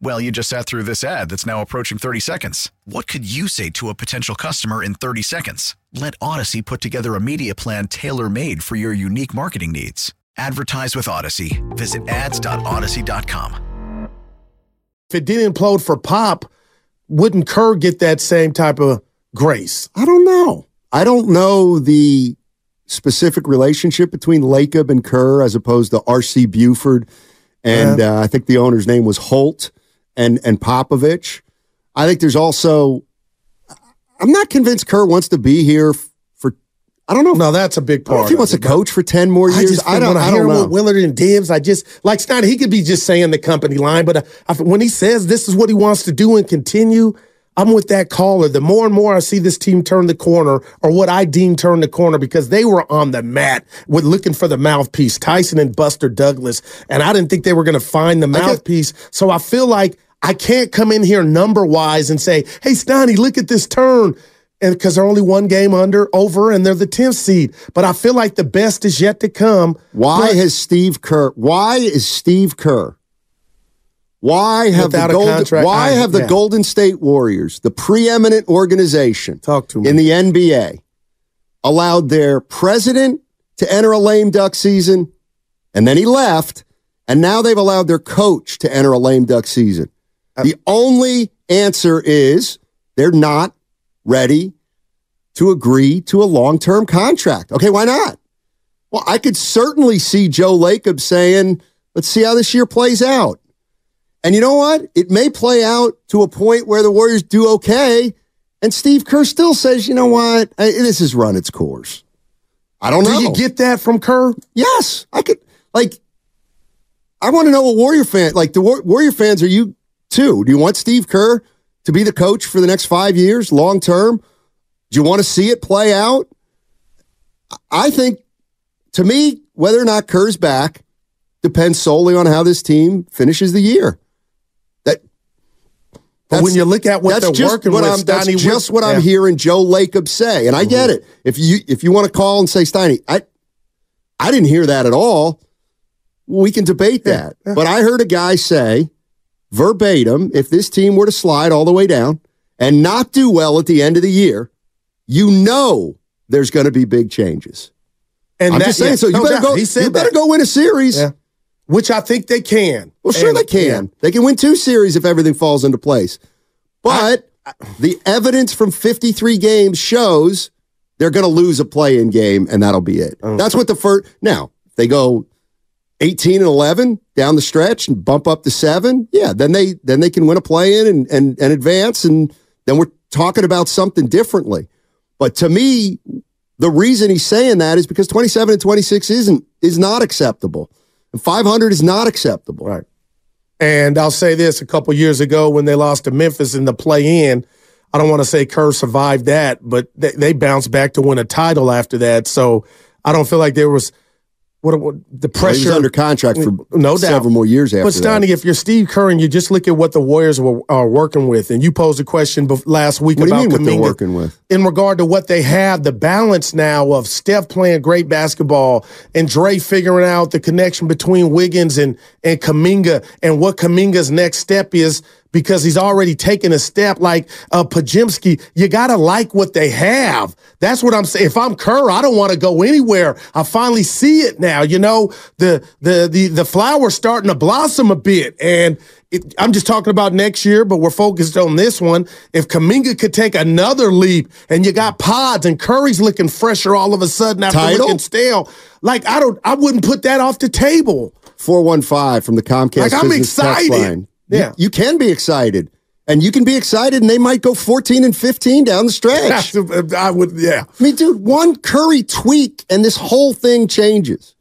Well, you just sat through this ad that's now approaching 30 seconds. What could you say to a potential customer in 30 seconds? Let Audacy put together a media plan tailor made for your unique marketing needs. Advertise with Audacy. Visit ads.audacy.com. If it didn't implode for Pop, wouldn't Kerr get that same type of grace? I don't know. I don't know the specific relationship between Lacob and Kerr as opposed to R.C. Buford. And uh, I think the owner's name was Holt and and Popovich. I think there's also. I'm not convinced Kerr wants to be here for. I don't know. No, that's a big I part. if he wants to coach for ten more I years. just I, don't. I, I don't know. Willard and Dibs, I just like Stein. He could be just saying the company line, but uh, I, when he says this is what he wants to do and continue, I'm with that caller. The more and more I see this team turn the corner, or what I deem turn the corner, because they were on the mat with looking for the mouthpiece, Tyson and Buster Douglas, and I didn't think they were going to find the mouthpiece. So I feel like I can't come in here number wise and say, "Hey, Steiny, look at this turn." And because they're only one game under over and they're the 10th seed. But I feel like the best is yet to come. Why But- has Steve Kerr? Why is Steve Kerr? Why have the Golden, contract, Why I- have the yeah. Golden State Warriors, the preeminent organization Talk to me. in the NBA, allowed their president to enter a lame duck season, and then he left, and now they've allowed their coach to enter a lame duck season? The only answer is they're not ready to agree to a long term contract. Okay, why not? Well, I could certainly see Joe Lacob saying, let's see how this year plays out. And you know what? It may play out to a point where the Warriors do okay. And Steve Kerr still says, you know what? This has run its course. I don't know. Do you get that from Kerr? Yes, I could. Like, I want to know what Warrior fan, like the War- Warrior fans, are you Do you want Steve Kerr to be the coach for the next five years, long term? Do you want to see it play out? I think, to me, whether or not Kerr's back depends solely on how this team finishes the year. That. But when you look at what that's they're working what with, I'm, that's Steiny, just with- what I'm yeah. hearing Joe Lacob say, and I mm-hmm. get it. If you if you want to call and say Steiny, I I didn't hear that at all. We can debate that, but I heard a guy say verbatim: if this team were to slide all the way down and not do well at the end of the year, you know there's going to be big changes. And I'm that- just saying. yeah, so you no better doubt. go. He said you better that. go win a series. Yeah. Which I think they can. Well, sure And- they can. They can win two series if everything falls into place. But the evidence from 53 games shows they're going to lose a play-in game, and that'll be it. Oh. That's what the first. Now they go 18 and 11 down the stretch and bump up to seven. Yeah, then they then they can win a play-in and and and advance, and then we're talking about something differently. But to me, the reason he's saying that is because 27 and 26 isn't is not acceptable. And 500 is not acceptable. Right. And I'll say this a couple years ago when they lost to Memphis in the play in, I don't want to say Kerr survived that, but they, they bounced back to win a title after that. So I don't feel like there was what, what the Well, pressure under contract for mm, no doubt. several more years after But. Steiny, if you're Steve Kerr and you just look at what the Warriors were are working with, and you posed a question last week What about they're working with? in regard to what they have, the balance now of Steph playing great basketball and Dre figuring out the connection between Wiggins and and Kuminga and what Kuminga's next step is because he's already taken a step like uh, Podziemski. You got to like what they have. That's what I'm saying. If I'm Kerr, I don't want to go anywhere. I finally see it now. You know, the the the the flower's starting to blossom a bit, and it, I'm just talking about next year, but we're focused on this one. If Kuminga could take another leap, and you got Pods and Curry's looking fresher all of a sudden after Title? looking stale, like I don't, I wouldn't put that off the table. 415 from the Comcast Like, I'm excited. Line. You- Yeah. You, can be excited. And you can be excited, and they might go 14 and 15 down the stretch. I would, yeah. I mean, dude, one Curry tweak and this whole thing changes.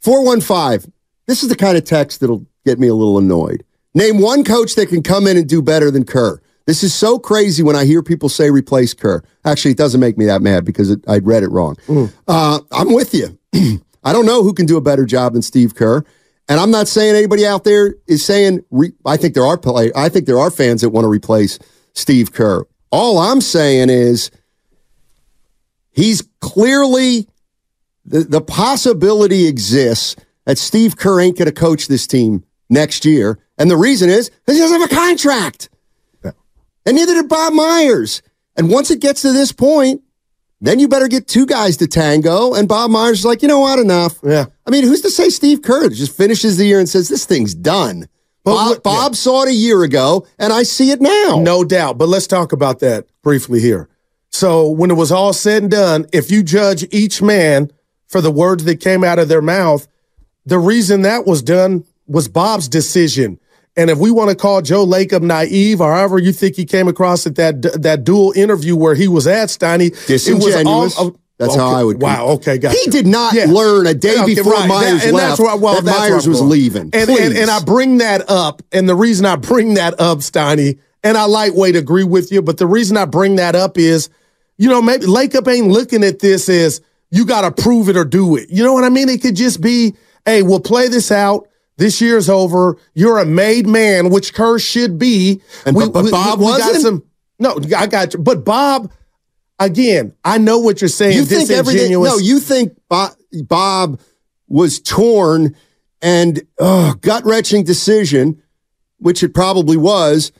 415. This is the kind of text that'll get me a little annoyed. Name one coach that can come in and do better than Kerr. This is so crazy when I hear people say replace Kerr. Actually, it doesn't make me that mad because it, I'd read it wrong. Uh, I'm with you. I don't know who can do a better job than Steve Kerr. And I'm not saying anybody out there is saying re- I think there are play, I think there are fans that want to replace Steve Kerr. All I'm saying is he's clearly the, the possibility exists that Steve Kerr ain't going to coach this team next year. And the reason is because he doesn't have a contract. And neither did Bob Myers. And once it gets to this point, then you better get two guys to tango. And Bob Myers is like, you know what, enough. Yeah. I mean, who's to say Steve Kerr just finishes the year and says, this thing's done? But Bob, what- Bob saw it a year ago, and I see it now. No doubt. But let's talk about that briefly here. So, when it was all said and done, if you judge each man for the words that came out of their mouth, the reason that was done was Bob's decision. And if we want to call Joe Lacob naive, or however you think he came across at that that dual interview where he was at Steiny, Disingenuous. That's how I would. Wow. Okay. Gotcha. He did not Yeah. learn a day Okay, before right. Myers That- and left that's why, well, that Myers was leaving. And, and, and I bring that up, and the reason I bring that up, Steiny, and I lightweight agree with you, but the reason I bring that up is, you know, maybe Lacob ain't looking at this as you got to prove it or do it. You know what I mean? It could just be, hey, we'll play this out. This year's over. You're a made man, which Kerr should be. And but- but Bob got wasn't? some. No, I got you. But Bob, again, I know what you're saying. you think everything? No, you think Bob, Bob was torn and oh, gut wrenching decision, which it probably was.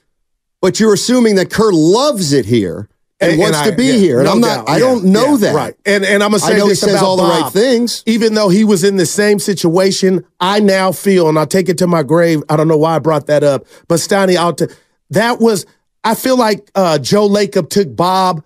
But you're assuming that Kerr loves it here and, wants I- to be yeah, here, and no I'm not. doubt, I don't know yeah, that. Right. And and I'm gonna say I know he says all the right things. Even though he was in the same situation, I now feel, and I'll take it to my grave. I don't know why I brought that up, but Steiny, out to that was. I feel like uh, Joe Lacob took Bob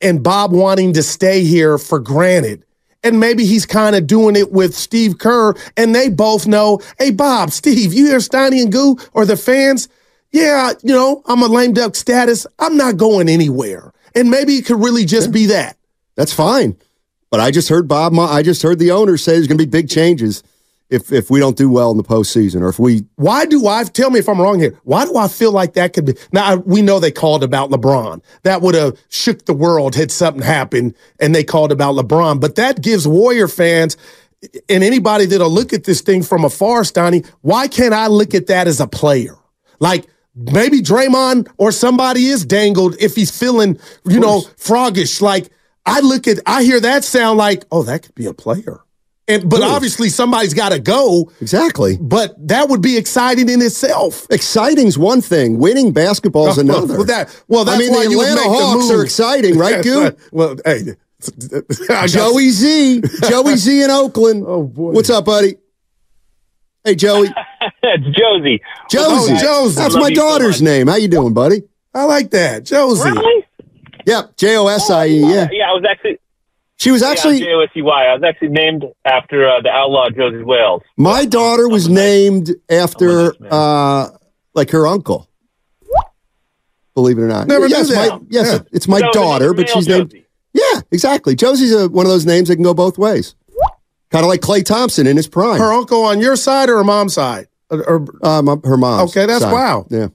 and Bob wanting to stay here for granted. And maybe he's kind of doing it with Steve Kerr, and they both know, hey, Bob, Steve, you hear Steiny and Goo or the fans? Yeah, you know, I'm a lame duck status. I'm not going anywhere. And maybe it could really just be that. That's fine. But I just heard Bob. I just heard the owner say there's going to be big changes if if we don't do well in the postseason, or if we Why do I tell me if I'm wrong here? Why do I feel like that could be? Now I- we know they called about LeBron. That would have shook the world had something happened and they called about LeBron. But that gives Warrior fans and anybody that'll look at this thing from afar, Steiny, why can't I look at that as a player? Like maybe Draymond or somebody is dangled if he's feeling, you know, froggish. Like I look at, I hear that sound like, oh, that could be a player. And but Could. obviously somebody's got to go. exactly But that would be exciting in itself. exciting's one thing, winning basketball is another. Well, that, well, that's I mean, why the Atlanta make the Hawks move. are exciting, right, Goo? well, hey, I Joey Z, Joey Z in Oakland. Oh, boy. what's up, buddy? Hey, Joey, it's Josie. Josie. Oh, Josie. That's my you so daughter's name. How you doing, buddy? I like that, Josie. Really? Yep, J O S I E. Yeah, Yeah, I was actually she was actually actually. J O S E Y. I was actually named after uh, the outlaw Josey Wales. My daughter was I'm a nice- named after uh, like her uncle. Believe it or not. Never knew yes, that. My, yes, Yeah. it's my So, daughter, but male she's named. Josie. Yeah, exactly. Josie's a, one of those names that can go both ways. Kind of like Klay Thompson in his prime. Her uncle on your side or her mom's side? Or, or- um, her mom. Okay, that's wow. Yeah.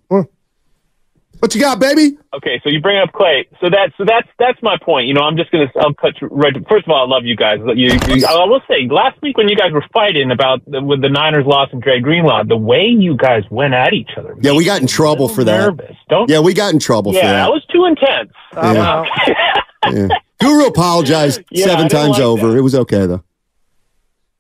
what you got, baby? Okay, so you bring up Klay. So that's so that's that's my point. You know, I'm just gonna I'll cut you right. First of all, I love you guys. You, you, I will say, last week when you guys were fighting about the, with the Niners loss and Dre Greenlaw, the way you guys went at each other. Yeah, we got in trouble for that. Nervous, don't? Yeah, we got in trouble yeah, for that that. was too intense. Yeah. Yeah. Guru apologized Yeah, seven times like over. that. It was okay though.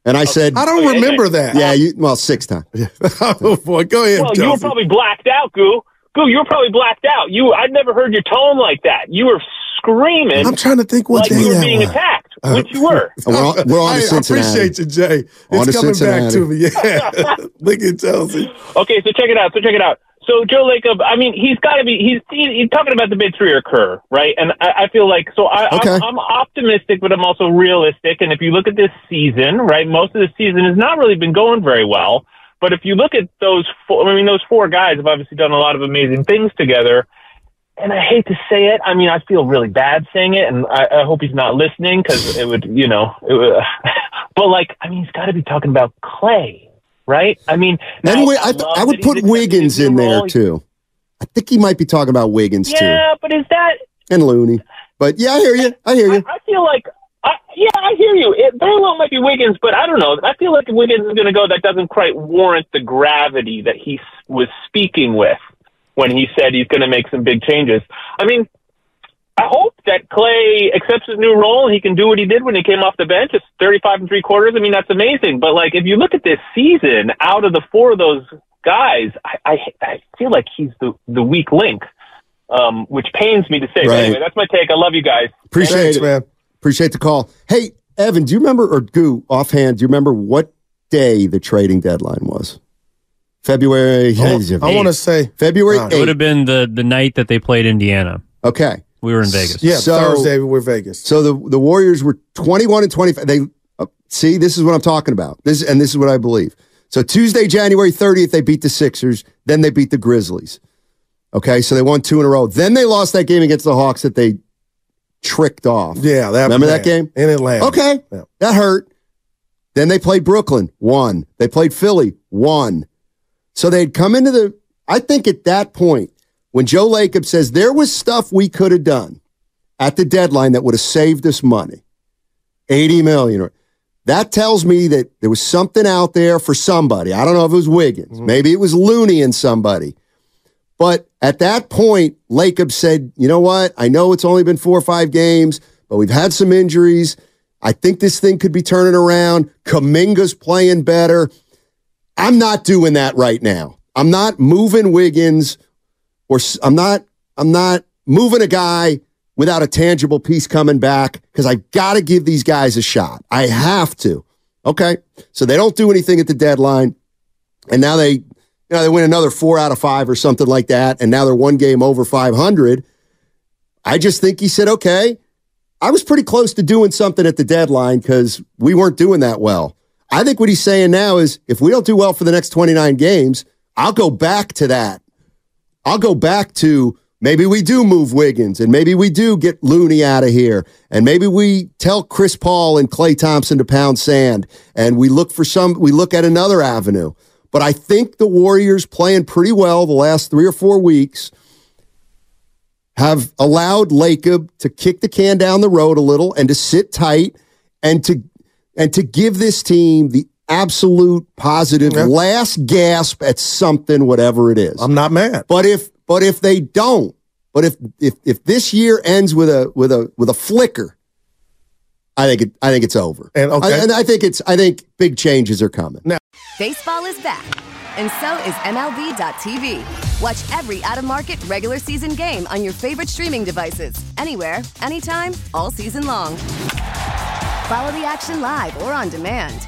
And I oh, said, I don't Okay, remember that. yeah, you, well, six times. oh boy, go ahead, Well, you were probably blacked out, Goo. Goo, you were probably blacked out. You, I'd never heard your tone like that. You were screaming. I'm trying to think what like day you were that being was. attacked, uh, which you were. We're on, we're on I, to I appreciate you, Jay. It's to coming Cincinnati. back to me. Yeah. Look at Chelsea. Okay, so check it out. So check it out. So Joe Lacob, I mean, he's got to be. He's he, he's talking about the big three occur, right? And I, I feel like so. I, Okay. I'm, I'm optimistic, but I'm also realistic. And if you look at this season, right, most of the season has not really been going very well. But if you look at those, four, I mean, those four guys have obviously done a lot of amazing things together. And I hate to say it. I mean, I feel really bad saying it, and I, I hope he's not listening because it would, you know, it would, but like, I mean, he's got to be talking about Klay, right? I mean, And I, I would put Wiggins in there role. too. I think he might be talking about Wiggins too. Yeah, but is that? and Looney. But yeah, I hear you. I hear you. I feel like, I, yeah, I hear you. It very well might be Wiggins, but I don't know. I feel like if Wiggins is going to go, that doesn't quite warrant the gravity that he was speaking with when he said he's going to make some big changes. I mean, I hope that Klay accepts his new role. He can do what he did when he came off the bench. It's 35 and three quarters. I mean, that's amazing. But like, if you look at this season, out of the four of those guys, I, I, I feel like he's the, the weak link, um, which pains me to say. Right. anyway, that's my take. I love you guys. Appreciate Thanks, it. man. Appreciate the call. Hey, Evan, do you remember or Goo offhand? Do you remember what day the trading deadline was? February. I, want to say, February Uh, It would have been the the night that they played Indiana. Okay. We were in Vegas. yeah, So- Thursday we're Vegas. So the the Warriors were 21 and 25. They uh, see this is what I'm talking about. This and this is what I believe. So Tuesday, January 30th, they beat the Sixers. Then they beat the Grizzlies. Okay, so they won two in a row. Then they lost that game against the Hawks that they tricked off. Yeah, that Remember that game? in Atlanta? Okay, Yeah. that hurt. Then they played Brooklyn, won. They played Philly, won. So they'd come into the. I think at that point, when Joe Lacob says there was stuff we could have done at the deadline that would have saved us money, eighty million, or that tells me that there was something out there for somebody. I don't know if it was Wiggins, mm-hmm. maybe it was Looney and somebody. But at that point, Lacob said, you know what? I know it's only been four or five games, but we've had some injuries. I think this thing could be turning around. Kuminga's playing better. I'm not doing that right now. I'm not moving Wiggins or I'm not I'm not moving a guy without a tangible piece coming back because I got to give these guys a shot. I have to. Okay. So they don't do anything at the deadline. And now they, you know, they win another four out of five or something like that. And now they're one game over 500. I just think he said, okay, I was pretty close to doing something at the deadline because we weren't doing that well. I think what he's saying now is if we don't do well for the next 29 games, I'll go back to that. I'll go back to maybe we do move Wiggins and maybe we do get Looney out of here and maybe we tell Chris Paul and Klay Thompson to pound sand and we look for some we look at another avenue. But I think the Warriors playing pretty well the last 3 or 4 weeks have allowed Lacob to kick the can down the road a little and to sit tight and to and to give this team the absolute positive Yeah. last gasp at something whatever it is. I'm not mad. But if but if they don't, but if if if this year ends with a with a with a flicker, I think it I think it's over. And, okay. I, and I think it's I think big changes are coming. Now Baseball is back, and so is MLB.tv. Watch every out of market regular season game on your favorite streaming devices, anywhere, anytime, all season long. Follow the action live or on demand.